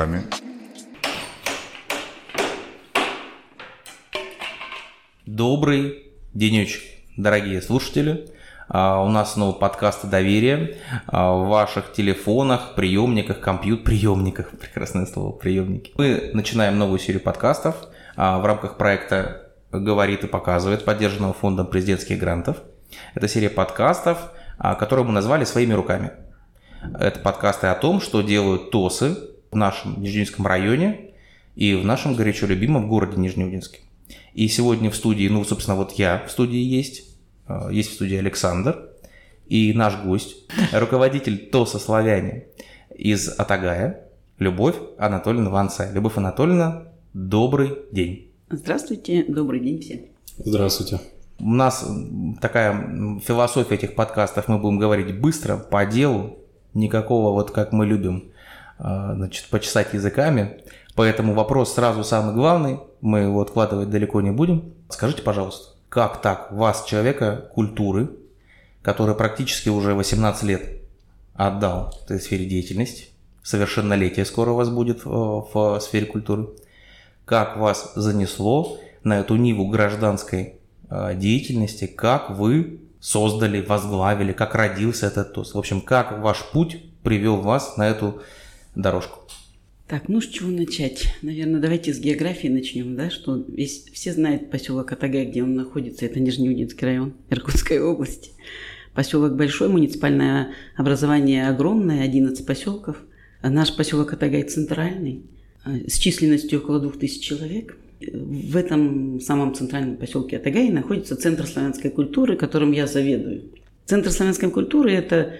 руками. Добрый денечек, дорогие слушатели. А, у нас снова подкасты доверия а, в ваших телефонах, приемниках, компьютер, приемниках, прекрасное слово, приемники. Мы начинаем новую серию подкастов а, в рамках проекта «Говорит и показывает», поддержанного фондом президентских грантов. Это серия подкастов, которую мы назвали «Своими руками». Это подкасты о том, что делают ТОСы в нашем Нижнеудинском районе и в нашем горячо любимом городе Нижнеудинске. И сегодня в студии, ну, собственно, вот я в студии есть, э, есть в студии Александр и наш гость, руководитель ТОСа «Славяне» из Атагая, Любовь Анатольевна Ванца. Любовь Анатольевна, добрый день. Здравствуйте, добрый день всем. Здравствуйте. У нас такая философия этих подкастов, мы будем говорить быстро, по делу, никакого вот как мы любим, значит, почесать языками. Поэтому вопрос сразу самый главный, мы его откладывать далеко не будем. Скажите, пожалуйста, как так вас, человека культуры, который практически уже 18 лет отдал этой сфере деятельности, совершеннолетие скоро у вас будет в сфере культуры, как вас занесло на эту ниву гражданской э, деятельности, как вы создали, возглавили, как родился этот ТОС. В общем, как ваш путь привел вас на эту дорожку. Так, ну с чего начать? Наверное, давайте с географии начнем, да, что весь, все знают поселок Атагай, где он находится, это Нижнеудинский район Иркутской области. Поселок большой, муниципальное образование огромное, 11 поселков. Наш поселок Атагай центральный, э, с численностью около 2000 человек. В этом самом центральном поселке Атагай находится Центр славянской культуры, которым я заведую. Центр славянской культуры – это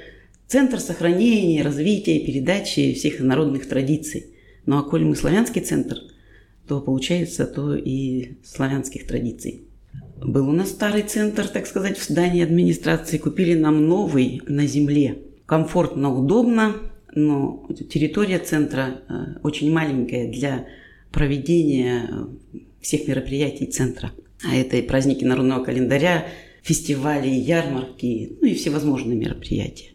центр сохранения, развития передачи всех народных традиций – ну а коль мы славянский центр, то получается то и славянских традиций. Был у нас старый центр, так сказать, в здании администрации. Купили нам новый на земле. Комфортно, удобно, но территория центра э, очень маленькая для проведения всех мероприятий центра. А это и праздники народного календаря, фестивали, ярмарки, ну и всевозможные мероприятия.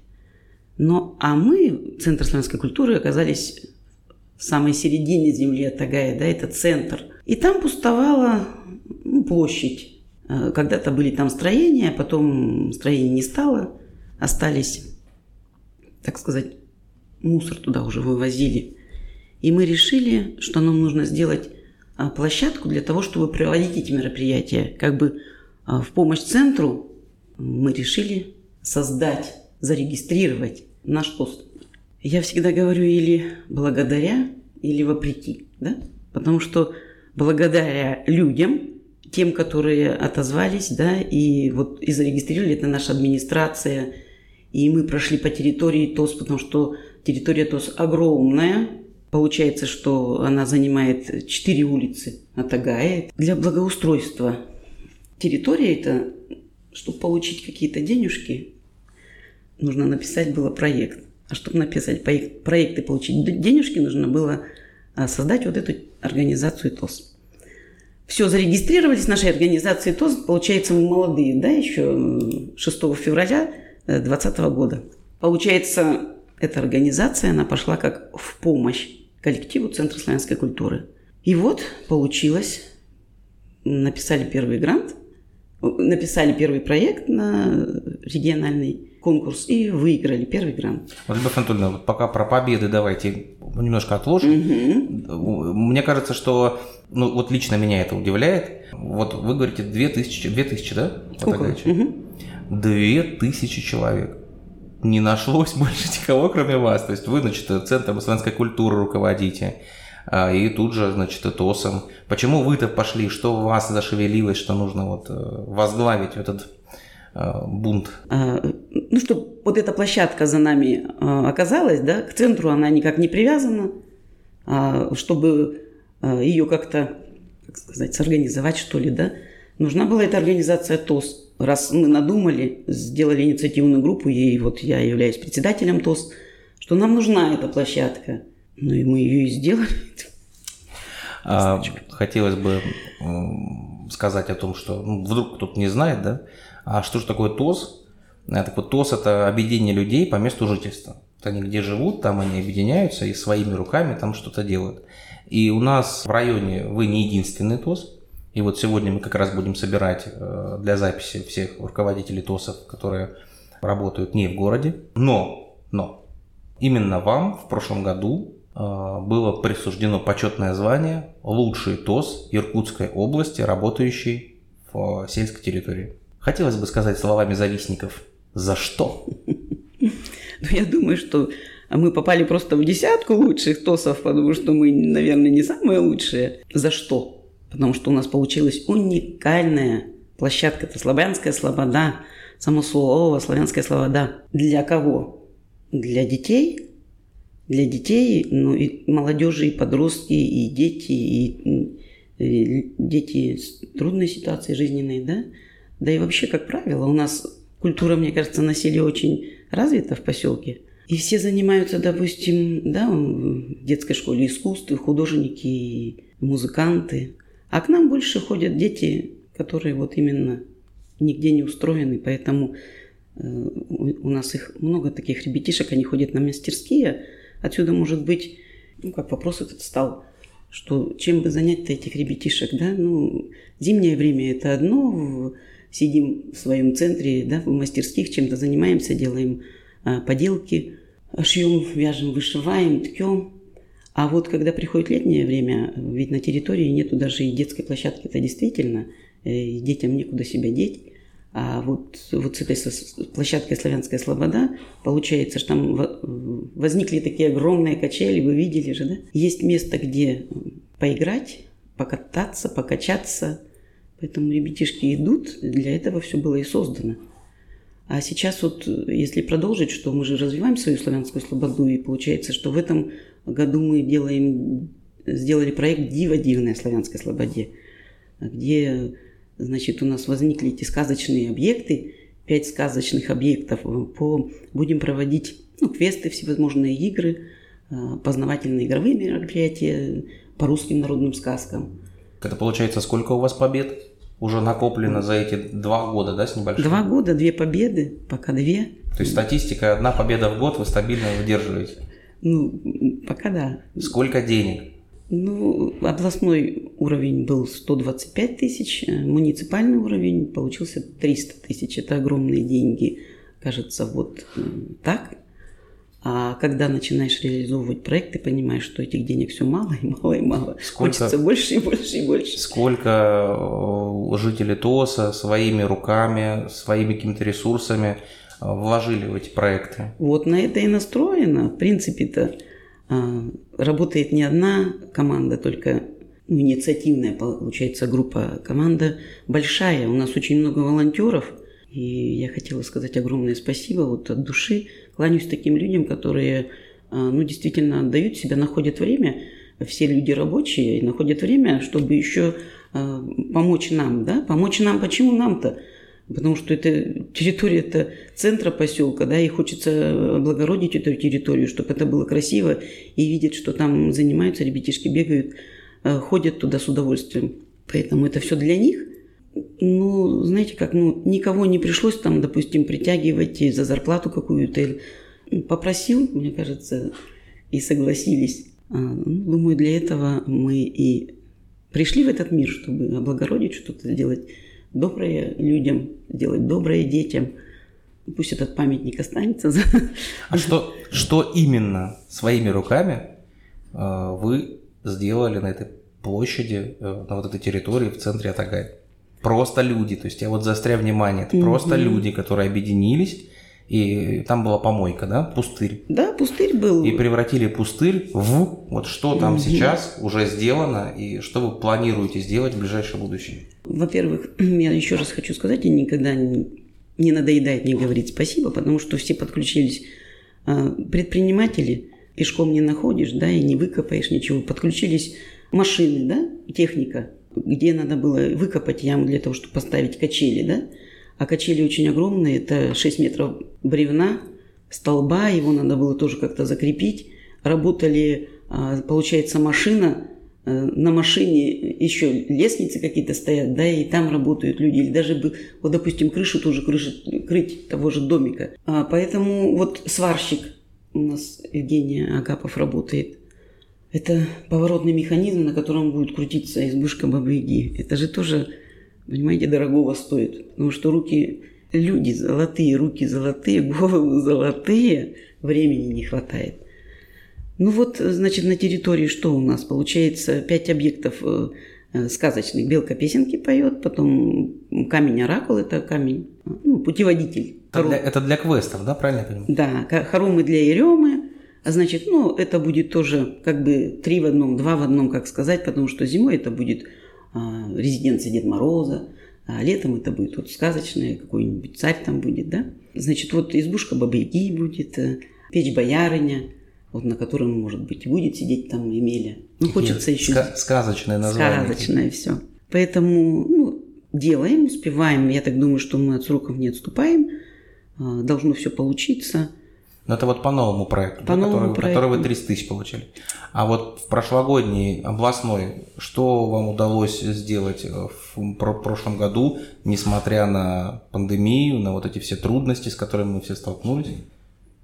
Но, а мы, Центр славянской культуры, оказались в самой середине земли Тагая, да, это центр. И там пустовала ну, площадь. Э, когда-то были там строения, потом строений не стало, остались, так сказать, мусор туда уже вывозили. И мы решили, что нам нужно сделать а, площадку для того, чтобы проводить эти мероприятия. Как бы а, в помощь центру мы решили создать, зарегистрировать наш пост. Я всегда говорю или благодаря, или вопреки, да? Потому что благодаря людям, тем, которые отозвались, да, и вот и зарегистрировали, это наша администрация, и мы прошли по территории ТОС, потому что территория ТОС огромная, Получается, что она занимает 4 улицы Атагая. Для благоустройства территории это, чтобы получить какие-то денежки, нужно написать было проект. А чтобы написать проект и получить денежки, нужно было а, создать вот эту организацию ТОС. Все, зарегистрировались в нашей организации ТОС, получается, мы молодые, да, еще 6 февраля 2020 э, года. Получается, эта организация, она пошла как в помощь коллективу Центра славянской культуры. И вот получилось, написали первый грант, написали первый проект на региональный конкурс и выиграли первый грант. Вот, Любовь Анатольевна, вот пока про победы давайте немножко отложим. Угу. Мне кажется, что, ну вот лично меня это удивляет. Вот вы говорите 2000, 2000 да? Около. Угу. 2000 человек. Не нашлось больше никого, кроме вас. То есть вы, значит, Центром славянской культуры руководите. А, и тут же, значит, ТОСом. Почему вы-то пошли? Что у вас зашевелилось, что нужно вот э, возглавить этот бунт? А, ну, чтобы вот эта площадка за нами э, оказалась, да, к центру она никак не привязана, а, чтобы э, ее как-то, как сказать, сорганизовать, что ли, да, нужна была эта организация ТОС. Раз мы надумали, сделали инициативную группу, и вот я являюсь председателем ТОС, что нам нужна эта площадка. Ну и мы ее и сделали. А, хотелось бы сказать о том, что ну, вдруг кто-то не знает, да, а что же такое ТОС? Так вот, ТОС – это объединение людей по месту жительства. Вот они где живут, там они объединяются и своими руками там что-то делают. И у нас в районе вы не единственный ТОС. И вот сегодня мы как раз будем собирать э, для записи всех руководителей ТОСов, которые работают не в городе. Но, но, именно вам в прошлом году э, было присуждено почетное звание «Лучший ТОС Иркутской области, работающий в сельской территории». Хотелось бы сказать словами завистников «За что?». Ну, я думаю, что мы попали просто в десятку лучших ТОСов, потому что мы, наверное, не самые лучшие. За что? Потому что у нас получилась уникальная площадка. Это Славянская Слобода, само слово Славянская Слобода. Для кого? Для детей, для детей, ну и молодежи, и подростки, и дети, и, и дети с трудной ситуацией жизненной, да? Да и вообще, как правило, у нас культура, мне кажется, на селе очень развита в поселке. И все занимаются, допустим, да, в детской школе искусств, художники, и музыканты. А к нам больше ходят дети, которые вот именно нигде не устроены, поэтому э, у нас их много таких ребятишек, они ходят на мастерские. Отсюда может быть, ну как вопрос этот стал, что чем бы занять-то этих ребятишек, да? Ну, зимнее время это одно, сидим в своем центре, да, в мастерских, чем-то занимаемся, делаем а, поделки, шьем, вяжем, вышиваем, ткем. А вот когда приходит летнее время, ведь на территории нету даже и детской площадки, это действительно, э, и детям некуда себя деть. А вот, вот с этой площадкой «Славянская слобода» получается, что там возникли такие огромные качели, вы видели же, да? Есть место, где поиграть, покататься, покачаться. Поэтому ребятишки идут, для этого все было и создано. А сейчас вот, если продолжить, что мы же развиваем свою славянскую слободу, и получается, что в этом году мы делаем, сделали проект «Дива дивная славянской слободе», где, значит, у нас возникли эти сказочные объекты, пять сказочных объектов. По, будем проводить ну, квесты, всевозможные игры, а, познавательные игровые мероприятия по русским народным сказкам. Это получается, сколько у вас побед? уже накоплено за эти два года, да, с небольшим? Два года, две победы, пока две. То есть статистика, одна победа в год вы стабильно выдерживаете? Ну, пока да. Сколько денег? Ну, областной уровень был 125 тысяч, муниципальный уровень получился 300 тысяч. Это огромные деньги, кажется, вот так. А когда начинаешь реализовывать проект, ты понимаешь, что этих денег все мало и мало и мало. Сколько, Хочется больше и больше и больше. Сколько э, жители ТОСа своими руками, своими какими-то ресурсами э, вложили в эти проекты? Вот на это и настроено. В принципе-то э, работает не одна команда, только инициативная, получается, группа. Команда большая. У нас очень много волонтеров. И я хотела сказать огромное спасибо вот от души кланяюсь таким людям, которые а, ну, действительно отдают себя, находят время, все люди рабочие, находят время, чтобы еще а, помочь нам, да, помочь нам, почему нам-то? Потому что это территория это центра поселка, да, и хочется облагородить эту территорию, чтобы это было красиво, и видеть, что там занимаются, ребятишки бегают, а, ходят туда с удовольствием. Поэтому это все для них – ну, знаете как, ну, никого не пришлось там, допустим, притягивать за зарплату какую-то. Попросил, мне кажется, и согласились. А, ну, думаю, для этого мы и пришли в этот мир, чтобы облагородить что-то, сделать доброе людям, сделать доброе детям. Пусть этот памятник останется. А что, что именно своими руками э, вы сделали на этой площади, э, на вот этой территории в центре Атагай? Просто люди. То есть я вот заостряю внимание, это mm-hmm. просто люди, которые объединились, и там была помойка, да, пустырь. Да, пустырь был. И превратили пустырь в вот что там mm-hmm. сейчас уже сделано, и что вы планируете сделать в ближайшее будущее. Во-первых, я еще раз хочу сказать, и никогда не, надоедает мне говорить спасибо, потому что все подключились а, предприниматели, пешком не находишь, да, и не выкопаешь ничего. Подключились машины, да, техника, где надо было выкопать яму для того, чтобы поставить качели, да? А качели очень огромные, это 6 метров бревна, столба, его надо было тоже как-то закрепить. Работали, а, получается, машина, э, на машине еще лестницы какие-то стоят, да, и там работают люди. Или даже бы, вот, допустим, крышу тоже крышу, крыть того же домика. А, поэтому вот сварщик, у нас Евгения Агапов работает. Это поворотный механизм, на котором будет крутиться избушка Бабы-Яги. Это же тоже, понимаете, дорогого стоит. Потому что руки, люди золотые, руки золотые, головы золотые, времени не хватает. Ну вот, значит, на территории что у нас? Получается, пять объектов э, э, сказочных. Белка песенки поет, потом камень оракул, это камень, ну, путеводитель. Это для, это для квестов, да, правильно я понимаю? Да, хорумы для Еремы. А значит, ну, это будет тоже как бы три в одном, два в одном, как сказать, потому что зимой это будет а, резиденция Деда Мороза, а летом это будет вот сказочная, какой-нибудь царь там будет, да. Значит, вот избушка Бабы-Яги будет, э, печь Боярыня, вот на котором, может быть, будет сидеть там Емеля. Ну, хочется еще... Ска- сказочное название. Сказочное все. Поэтому, ну, делаем, успеваем. Я так думаю, что мы от сроков не отступаем. А, должно все получиться. Но это вот по новому проекту, По да, новому который, проекту. который вы 30 тысяч получили. А вот в прошлогодний областной, что вам удалось сделать э, в про- прошлом году, несмотря на пандемию, на вот эти все трудности, с которыми мы все столкнулись?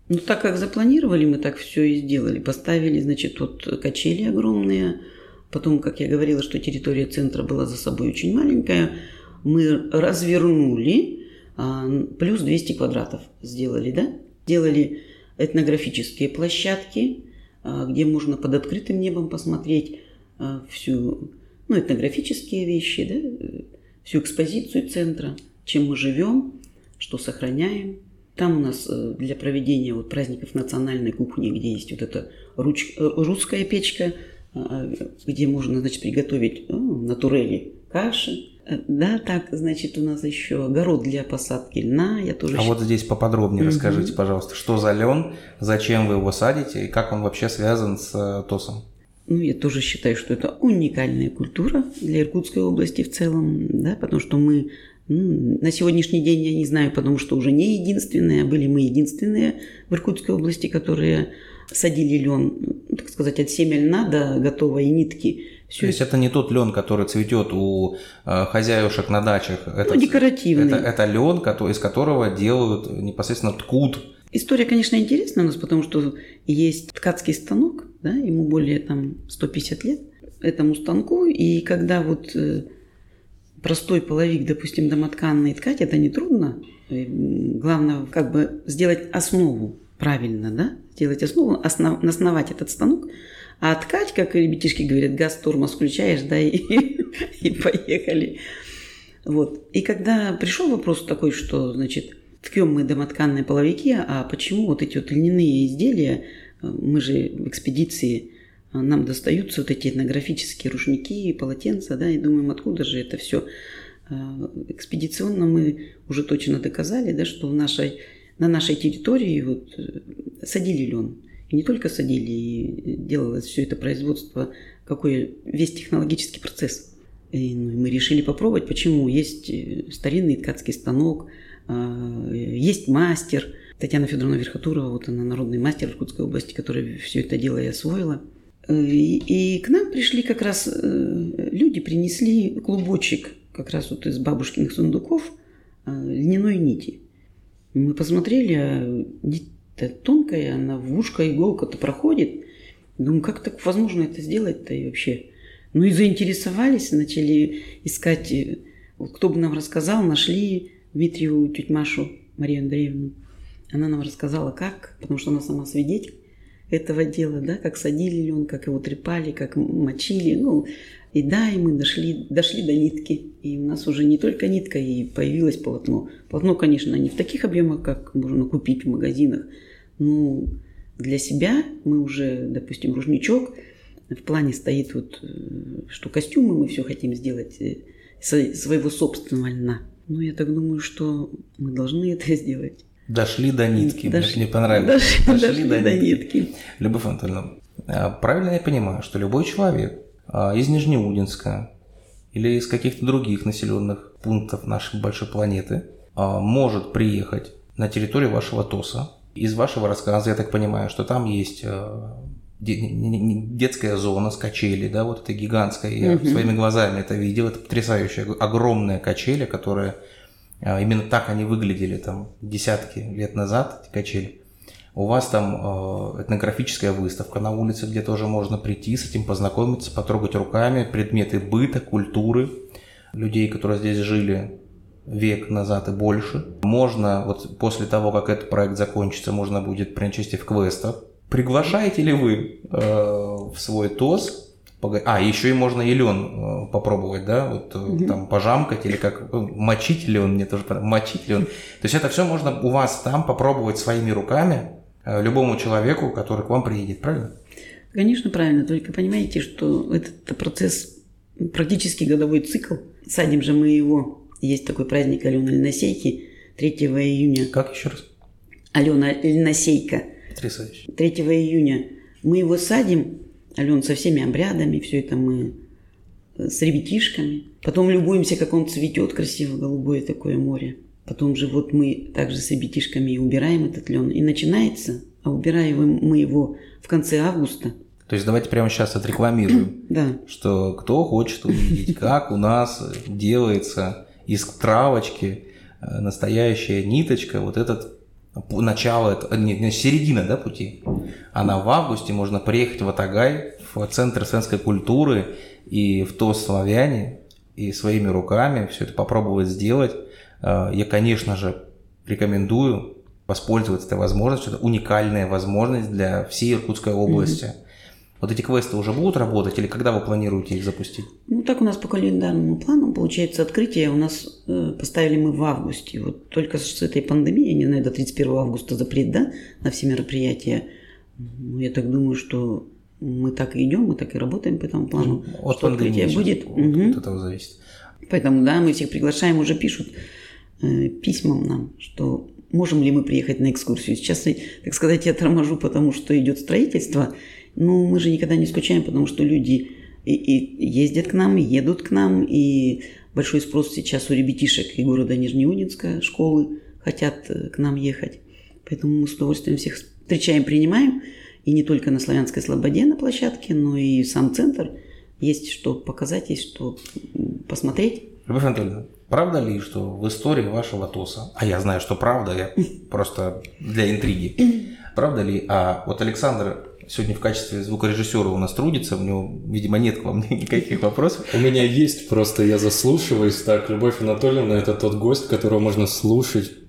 Ну, так как запланировали, мы так все и сделали. Поставили, значит, вот качели огромные. Потом, как я говорила, что территория центра была за собой очень маленькая, мы развернули, а, плюс 200 квадратов сделали, да? Делали этнографические площадки, а, где можно под открытым небом посмотреть а, всю, ну, этнографические вещи, да, всю экспозицию центра, чем мы живем, что сохраняем. Там у нас э, для проведения вот праздников национальной кухни, где есть вот эта руч- э, русская печка, а, где можно, значит, приготовить э, на турели каши. Э, Да, так, значит, у нас еще огород для посадки льна. Я тоже А щ- вот здесь поподробнее Мгм. расскажите, пожалуйста, что за лен, зачем вы его садите и как он вообще связан с э, ТОСом? Ну, я тоже считаю, что это уникальная культура для Иркутской области в целом, да, потому что мы на сегодняшний день, я не знаю, потому что уже не единственные, были мы единственные в Иркутской области, которые садили лен, ну, так сказать, от семя льна до готовой нитки. То Все есть это не тот лен, который цветет у э, хозяюшек на дачах. Это, ну, декоративный. это, это лен, из которого делают непосредственно ткут. История, конечно, интересная у нас, потому что есть ткацкий станок, да, ему более там 150 лет, этому станку, и когда вот э, простой половик, допустим, домотканный ткать, это не трудно. Э, Главное, как бы сделать основу правильно, да, сделать основу, основ, основать этот станок, а ткать, как ребятишки говорят, газ, тормоз включаешь, да, и, и поехали. Вот. И когда пришел вопрос такой, что, значит, ткем мы домотканные половики, а почему вот эти вот льняные изделия, э, мы же в экспедиции, нам достаются вот эти этнографические рушники, полотенца, да, и думаем, откуда же это все. Экспедиционно мы уже точно доказали, да, что в нашей, на нашей территории вот э, садили лен. И не только садили, и делалось все это производство, какой весь технологический процесс. И, ну, и мы решили попробовать, почему. Есть э, старинный ткацкий станок, а, есть мастер. Татьяна Федоровна Верхотурова, вот она народный мастер Иркутской области, которая все это дело и освоила. Э, И, к нам пришли как раз э, люди, принесли клубочек как раз вот из бабушкиных сундуков э, льняной нити. Мы посмотрели, а нить-то тонкая, она в ушко иголка-то проходит. Думаю, как так возможно это сделать-то и вообще? Ну и заинтересовались, начали искать, кто бы нам рассказал, нашли Дмитриеву тетю Машу, Марию Андреевну. Она нам рассказала, как, потому что она сама свидетель этого дела, да, как садили лен, как его трепали, как мочили, ну, и да, и мы дошли, дошли до нитки. И у нас уже не только нитка, и появилось полотно. Полотно, конечно, не в таких объемах, как можно купить в магазинах. Но для себя мы уже, допустим, ружничок, в плане стоит вот, э, что костюмы мы все хотим сделать э, своего собственного льна. Ну, я так думаю, что мы должны это сделать. Дошли до нитки. Дошли- Мне понравилось. Дошли, дошли до нитки. Любовь Анатольевна, а правильно я понимаю, что любой человек а, из Нижнеудинска или из каких-то других населенных пунктов нашей большой планеты а, может приехать на территорию вашего ТОСа. Из вашего рассказа я так понимаю, что там есть детская зона с качели, да, вот это гигантская, я Мгм. своими глазами это видел, это потрясающая, огромная качели, которая именно так они выглядели там десятки лет назад, эти качели. У вас там э, этнографическая выставка на улице, где тоже можно прийти, с этим познакомиться, потрогать руками предметы быта, культуры людей, которые здесь жили век назад и больше. Можно, вот после того, как этот проект закончится, можно будет принять участие в квестах. Приглашаете ли вы э, в свой ТОС а, еще и можно и лен э, попробовать, да, вот угу. там пожамкать или как мочить ли он, мне тоже мочить ли он. То есть это все можно у вас там попробовать своими руками э, любому человеку, который к вам приедет, правильно? Конечно, правильно. Только понимаете, что этот процесс практически годовой цикл. Садим же мы его. Есть такой праздник Алена Льносейки 3 июня. Как еще раз? Алена Льносейка. Потрясающе. 3 июня. Мы его садим Ален со всеми обрядами, все это мы э, с ребятишками. Потом любуемся, как он цветет красиво, голубое такое море. Потом же вот мы также с ребятишками убираем этот лен. И начинается, а убираем мы его в конце августа. То есть давайте прямо сейчас отрекламируем, да. что кто хочет увидеть, как у нас делается из травочки э, настоящая ниточка, вот этот начало, это, не, середина да, пути. Она в августе, можно приехать в Атагай, в Центр светской культуры и в то славяне, и своими руками все это попробовать сделать. А, я, конечно же, рекомендую воспользоваться этой возможностью. Это уникальная возможность для всей Иркутской области. Mm-hmm. Вот эти квесты уже будут работать или когда вы планируете их запустить? Ну, так у нас по календарному плану, получается, открытие у нас э, поставили мы в августе. Вот только с этой пандемией, не знаю, до 31 августа запрет, да, на все мероприятия. Ну, я так думаю, что мы так и идем, мы так и работаем по этому плану. Ну, от что пандемии открытие будет. От, угу. от этого зависит. Поэтому, да, мы всех приглашаем, уже пишут э, письмам нам, что можем ли мы приехать на экскурсию. Сейчас, так сказать, я торможу, потому что идет строительство, ну, мы же никогда не скучаем, потому что люди и, и ездят к нам, и едут к нам, и большой спрос сейчас у ребятишек и города Нижнеудинска, школы хотят э, к нам ехать. Поэтому мы с удовольствием всех встречаем, принимаем. И не только на Славянской Слободе на площадке, но и сам центр. Есть что показать, есть что посмотреть. Любовь Анатольевна, правда ли, что в истории вашего ТОСа, а я знаю, что правда, я просто для интриги, правда ли, а вот Александр сегодня в качестве звукорежиссера у нас трудится, у него, видимо, нет к вам никаких вопросов. У меня есть, просто я заслушиваюсь. Так, Любовь Анатольевна – это тот гость, которого можно слушать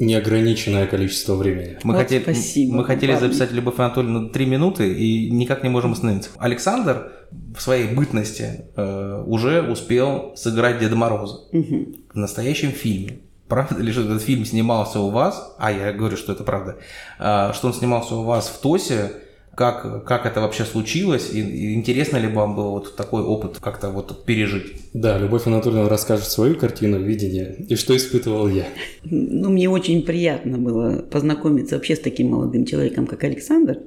неограниченное количество времени. Мы, вот хотели, спасибо, мы хотели записать Любовь Анатольевну три минуты и никак не можем остановиться. Александр в своей бытности э, уже успел сыграть Деда Мороза угу. в настоящем фильме. Правда ли, что этот фильм снимался у вас? А, я говорю, что это правда. Э, что он снимался у вас в ТОСе как, как это вообще случилось, и, и интересно ли вам было вот такой опыт как-то вот пережить? Да, Любовь Анатольевна расскажет свою картину видения и что испытывал я. Ну, мне очень приятно было познакомиться вообще с таким молодым человеком, как Александр,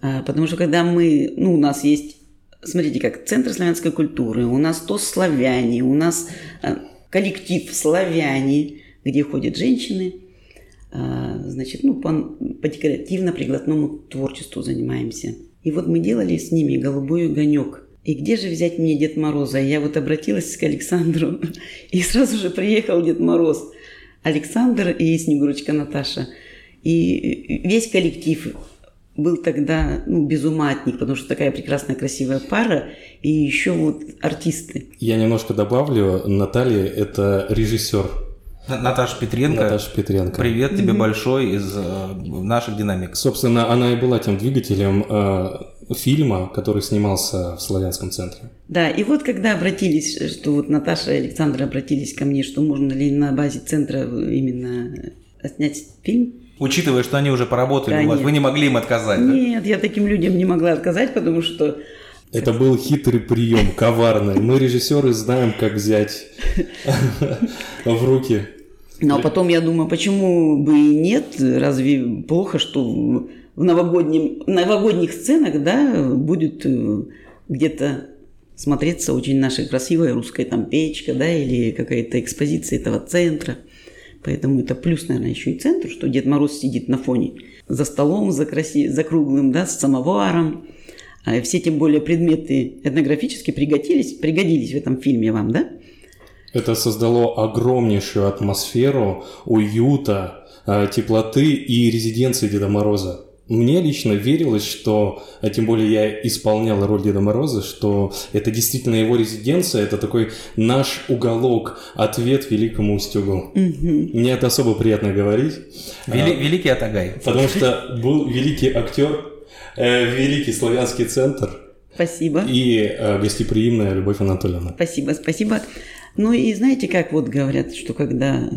а, потому что когда мы, ну, у нас есть, смотрите, как Центр славянской культуры, у нас то славяне, у нас а, коллектив славяне, где ходят женщины – значит, ну, по, по декоративно-прикладному творчеству занимаемся. И вот мы делали с ними голубой огонек. И где же взять мне Дед Мороза? Я вот обратилась к Александру, и сразу же приехал Дед Мороз. Александр и Снегурочка Наташа. И весь коллектив был тогда ну, без ума от них, потому что такая прекрасная, красивая пара, и еще вот артисты. Я немножко добавлю, Наталья – это режиссер Наташа Петренко. Наташа Петренко. Привет тебе mm-hmm. большой из э, наших динамик. Собственно, она и была тем двигателем э, фильма, который снимался в Славянском центре. Да, и вот когда обратились, что вот Наташа и Александр обратились ко мне, что можно ли на базе центра именно снять фильм, Учитывая, что они уже поработали да, у вас, нет. вы не могли им отказать, Нет, да? я таким людям не могла отказать, потому что это был хитрый прием, коварный. Мы, режиссеры, знаем, как взять в руки ну а потом я думаю, почему бы и нет? Разве плохо, что в новогоднем, новогодних сценах да, будет э, где-то смотреться очень наша красивая русская там печка, да, или какая-то экспозиция этого центра. Поэтому это плюс, наверное, еще и центр, что Дед Мороз сидит на фоне за столом, за, краси... за круглым, да, с самоваром. А все тем более предметы этнографически пригодились, пригодились в этом фильме вам, да? Это создало огромнейшую атмосферу уюта, а, теплоты и резиденции Деда Мороза. Мне лично верилось, что, а тем более я исполнял роль Деда Мороза, что это действительно его резиденция, это такой наш уголок, ответ великому Устюгу. Мне это особо приятно говорить. Вели, а, великий Атагай. Потому что был великий актер, э, великий славянский центр. Спасибо. И э, гостеприимная Любовь Анатольевна. Спасибо, спасибо. Ну и знаете, как вот говорят, что когда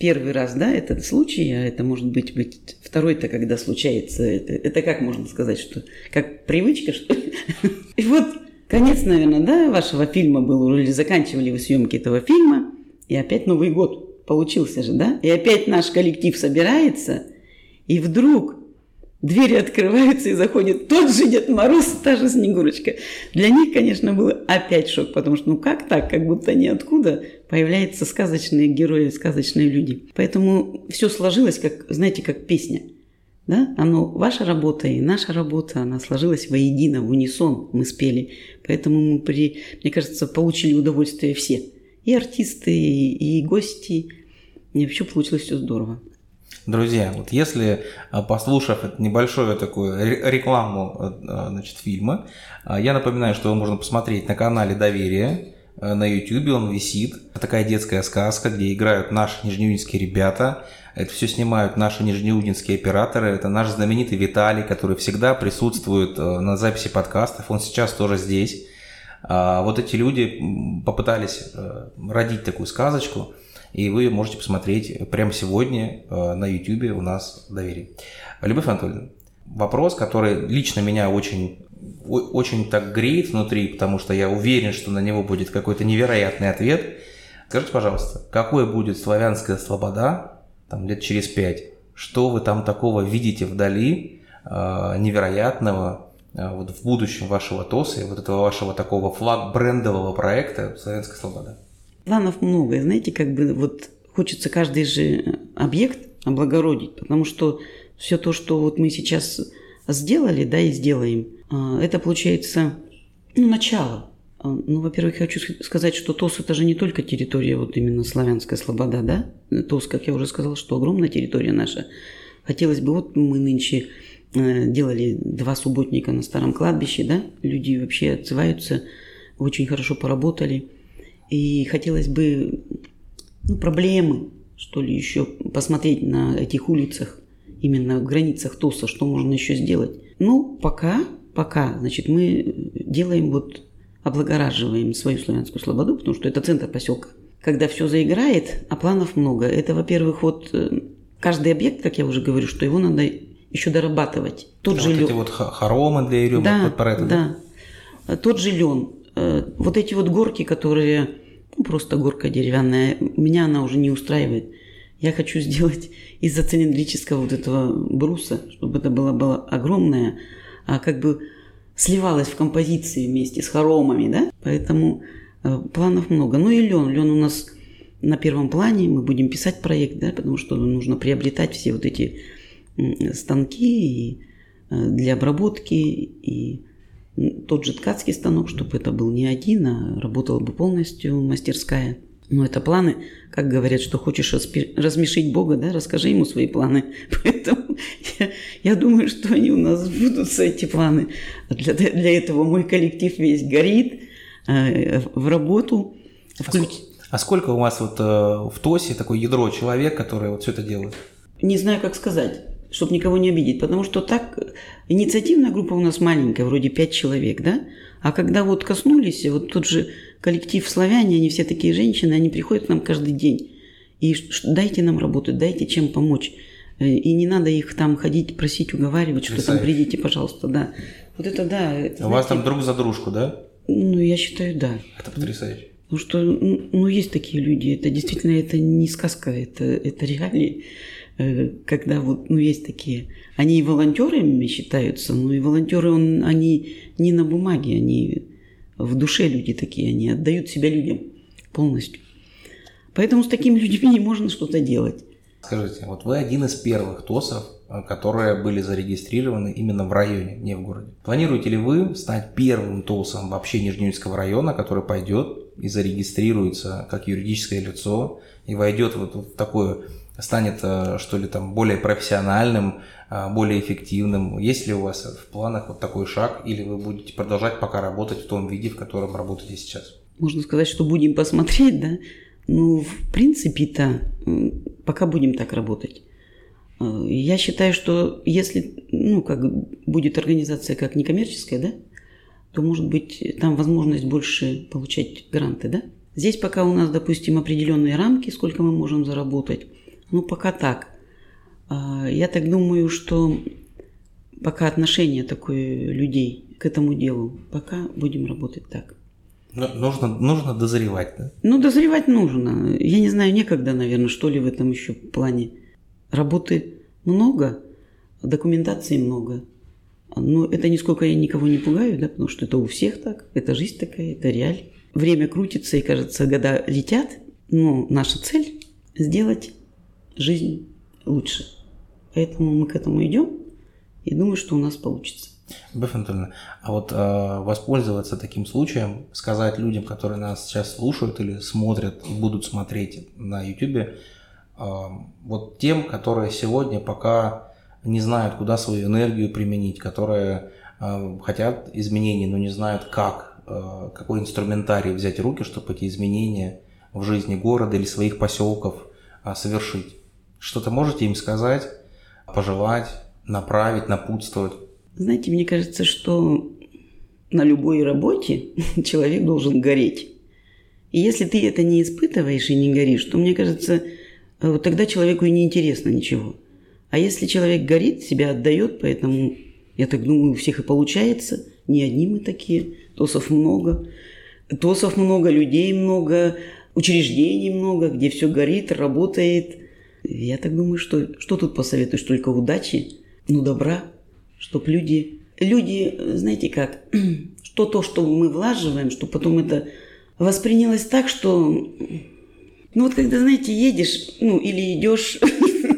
первый раз, да, этот случай, а это может быть, быть второй-то, когда случается, это, это как можно сказать, что как привычка, что? И вот конец, наверное, да, вашего фильма был, или заканчивали вы съемки этого фильма, и опять Новый год получился же, да? И опять наш коллектив собирается, и вдруг Двери открываются и заходит тот же Дед Мороз, та же Снегурочка. Для них, конечно, был опять шок, потому что ну как так, как будто ниоткуда появляются сказочные герои, сказочные люди. Поэтому все сложилось, как, знаете, как песня. Да? Оно, ваша работа и наша работа, она сложилась воедино, в унисон мы спели. Поэтому мы, при, мне кажется, получили удовольствие все. И артисты, и, гости. И вообще получилось все здорово. Друзья, вот если, а, послушав небольшую такую рекламу а, а, значит, фильма, я напоминаю, что его можно посмотреть на канале Доверие, на YouTube он висит. Это такая детская сказка, где играют наши нижнеудинские ребята. Это все снимают наши нижнеудинские операторы. Это наш знаменитый Виталий, который всегда присутствует на записи подкастов. Он сейчас тоже здесь. Вот эти люди попытались родить такую сказочку – и вы можете посмотреть прямо сегодня э, на YouTube у нас доверие. Любовь Анатольевна, вопрос, который лично меня очень, очень так греет внутри, потому что я уверен, что на него будет какой-то невероятный ответ. Скажите, пожалуйста, какой будет славянская слобода там, лет через пять? Что вы там такого видите вдали э, невероятного э, вот в будущем вашего ТОСа, вот этого вашего такого флаг-брендового проекта «Славянская слобода»? Планов много. знаете, как бы вот хочется каждый же объект облагородить, потому что все то, что вот мы сейчас сделали, да, и сделаем, а, это получается, ну, начало. А, ну, во-первых, хочу сказать, что ТОС это же не только территория вот именно славянская слобода, да? ТОС, как я уже сказала, что огромная территория наша. Хотелось бы, вот мы нынче э, делали два субботника на старом кладбище, да? Люди вообще отзываются, очень хорошо поработали. И хотелось бы ну, проблемы, что ли, еще посмотреть на этих улицах, именно в границах ТОСа, что можно еще сделать. Ну, пока, пока, значит, мы делаем вот, облагораживаем свою славянскую слободу, потому что это центр поселка. Когда все заиграет, а планов много. Это, во-первых, вот э, каждый объект, как я уже говорю, что его надо еще дорабатывать. Тот а же вот лен. эти вот хоромы для Ирюма, да, про это, да? да. Тот же лен, вот эти вот горки, которые ну, просто горка деревянная, меня она уже не устраивает. Я хочу сделать из-за цилиндрического вот этого бруса, чтобы это было, было огромное, а как бы сливалось в композиции вместе с хоромами, да? Поэтому э, планов много. Ну и лен. Лен у нас на первом плане. Мы будем писать проект, да, потому что нужно приобретать все вот эти станки и, э, для обработки и тот же ткацкий станок, чтобы это был не один, а работала бы полностью мастерская. Но это планы, как говорят, что хочешь размешить Бога, да, расскажи ему свои планы. Поэтому я, я думаю, что они у нас сбудутся, эти планы. Для, для этого мой коллектив весь горит э, в работу. Включ... А, а сколько у вас вот э, в ТОСе такое ядро человек, который вот все это делает? Не знаю, как сказать чтобы никого не обидеть. Потому что так инициативная группа у нас маленькая, вроде пять человек, да? А когда вот коснулись, вот тот же коллектив славяне, они все такие женщины, они приходят к нам каждый день. И дайте нам работать, дайте чем помочь. Э, и не надо их там ходить, просить, уговаривать, что там придите, пожалуйста, да. Вот это да. Это, У знаете, вас там друг за дружку, да? Ну, я считаю, да. Это потрясающе. Ну что, ну, есть такие люди, это действительно, это не сказка, это, это реалии. Э, когда вот, ну, есть такие, они и волонтерами считаются, но и волонтеры, он, они не на бумаге, они в душе люди такие, они отдают себя людям полностью. Поэтому с такими людьми не можно что-то делать. Скажите, вот вы один из первых ТОСов, э, которые были зарегистрированы именно в районе, не в городе. Планируете ли вы стать первым ТОСом вообще Нижнеудинского района, который пойдет и зарегистрируется как юридическое лицо и войдет вот в такое станет, э, что ли, там более профессиональным, э, более эффективным? Есть ли у вас в планах вот такой шаг, или вы будете продолжать пока работать в том виде, в котором работаете сейчас? Можно сказать, что будем посмотреть, да? Ну, в принципе-то, пока будем так работать. Э, я считаю, что если, ну, как будет организация как некоммерческая, да, то, может быть, там возможность больше получать гранты, да? Здесь пока у нас, допустим, определенные рамки, сколько мы можем заработать. Ну, пока так. А, я так думаю, что пока отношение такое людей к этому делу, пока будем работать так. Но нужно, нужно дозревать, да? Ну, дозревать нужно. Я не знаю, некогда, наверное, что ли в этом еще плане. Работы много, документации много. Но это нисколько я никого не пугаю, да, потому что это у всех так, это жизнь такая, это реаль время крутится и, кажется, года летят, но наша цель – сделать жизнь лучше. Поэтому мы к этому идем и думаю, что у нас получится. Любовь а вот э, воспользоваться таким случаем, сказать людям, которые нас сейчас слушают или смотрят, будут смотреть на YouTube, э, вот тем, которые сегодня пока не знают, куда свою энергию применить, которые э, хотят изменений, но не знают, как Э, какой инструментарий взять в руки, чтобы эти изменения в жизни города или своих поселков а, совершить. Что-то можете им сказать, пожелать, направить, напутствовать? Знаете, мне кажется, что на любой работе человек должен гореть. И если ты это не испытываешь и не горишь, то, мне кажется, э, вот тогда человеку и не интересно ничего. А если человек горит, себя отдает, поэтому, я так думаю, у всех и получается, не одни мы такие – ТОСов много. ТОСов много, людей много, учреждений много, где все горит, работает. Я так думаю, что что тут посоветуешь? Только удачи, ну добра, чтоб люди... Люди, знаете как, что то, что мы влаживаем, что потом это воспринялось так, что... Ну вот когда, знаете, едешь, ну или идешь,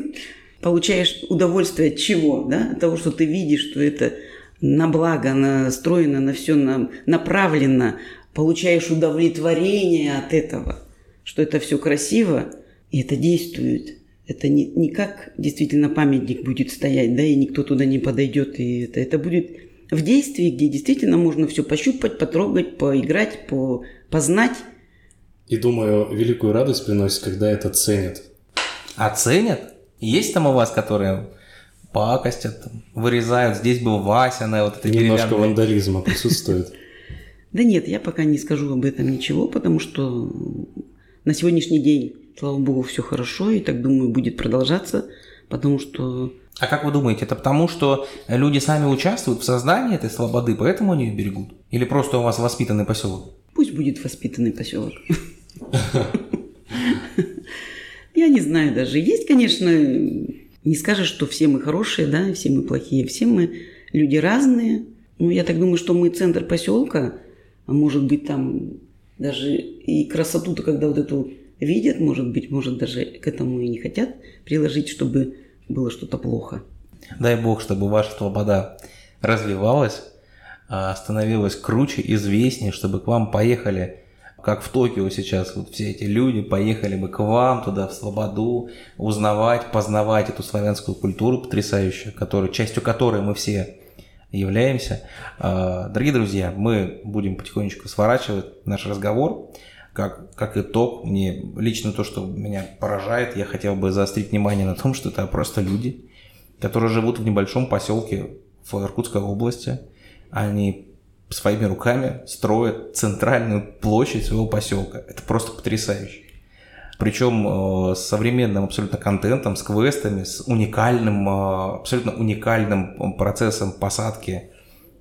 получаешь удовольствие от чего, да? От того, что ты видишь, что это на благо настроено, на все на, направлено, получаешь удовлетворение от этого, что это все красиво, и это действует. Это не, не как действительно памятник будет стоять, да, и никто туда не подойдет, и это, это будет в действии, где действительно можно все пощупать, потрогать, поиграть, по, познать. И думаю, великую радость приносит, когда это ценят. А ценят? Есть там у вас, которые пакостят, вырезают. Здесь был Вася на вот этой Немножко вандализма присутствует. Да нет, я пока не скажу об этом ничего, потому что на сегодняшний день, слава богу, все хорошо, и так думаю, будет продолжаться, потому что... А как вы думаете, это потому, что люди сами участвуют в создании этой слободы, поэтому они ее берегут? Или просто у вас воспитанный поселок? Пусть будет воспитанный поселок. Я не знаю даже. Есть, конечно, не скажешь, что все мы хорошие, да, все мы плохие, все мы люди разные. Ну, я так думаю, что мы центр поселка, а может быть там даже и красоту-то, когда вот эту видят, может быть, может даже к этому и не хотят приложить, чтобы было что-то плохо. Дай бог, чтобы ваша свобода развивалась, а, становилась круче, известнее, чтобы к вам поехали как в Токио сейчас вот все эти люди поехали бы к вам туда, в Слободу, узнавать, познавать эту славянскую культуру потрясающую, которую, частью которой мы все являемся. А, дорогие друзья, мы будем потихонечку сворачивать наш разговор. Как, как итог, мне лично то, что меня поражает, я хотел бы заострить внимание на том, что это просто люди, которые живут в небольшом поселке в Иркутской области. Они своими руками строят центральную площадь своего поселка. Это просто потрясающе. Причем э, с современным абсолютно контентом, с квестами, с уникальным, э, абсолютно уникальным процессом посадки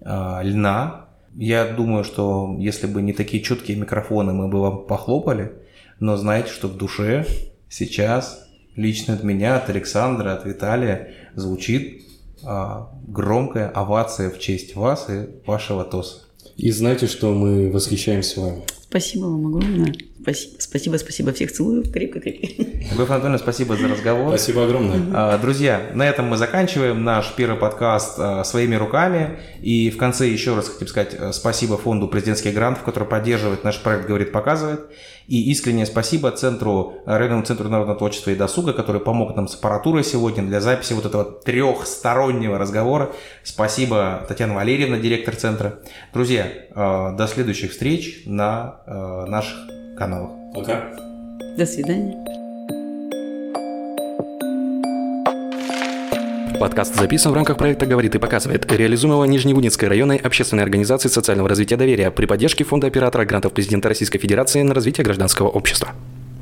э, льна. Я думаю, что если бы не такие чуткие микрофоны, мы бы вам похлопали. Но знаете, что в душе сейчас лично от меня, от Александра, от Виталия звучит а, громкая овация в честь вас и вашего ТОСа. И знаете, что мы восхищаемся вами. Спасибо вам огромное. Спасибо, спасибо, спасибо. Всех целую. Крепко-крепко. Любовь Анатольевна, спасибо за разговор. Спасибо огромное. А, Друзья, на этом мы заканчиваем наш первый подкаст а, своими руками. И в конце еще раз хотим сказать а, спасибо фонду президентских грантов, который поддерживает наш проект «Говорит, показывает». И искреннее спасибо Центру, Районному центру народного творчества и досуга, который помог нам с аппаратурой сегодня для записи вот этого трехстороннего разговора. Спасибо Татьяна Валерьевна, директор центра. Друзья, до следующих встреч на наших каналах. Пока. До свидания. Подкаст записан в рамках проекта «Говорит и показывает», реализуемого Нижневудинской районной общественной организацией социального развития доверия при поддержке Фонда оператора грантов президента Российской Федерации на развитие гражданского общества.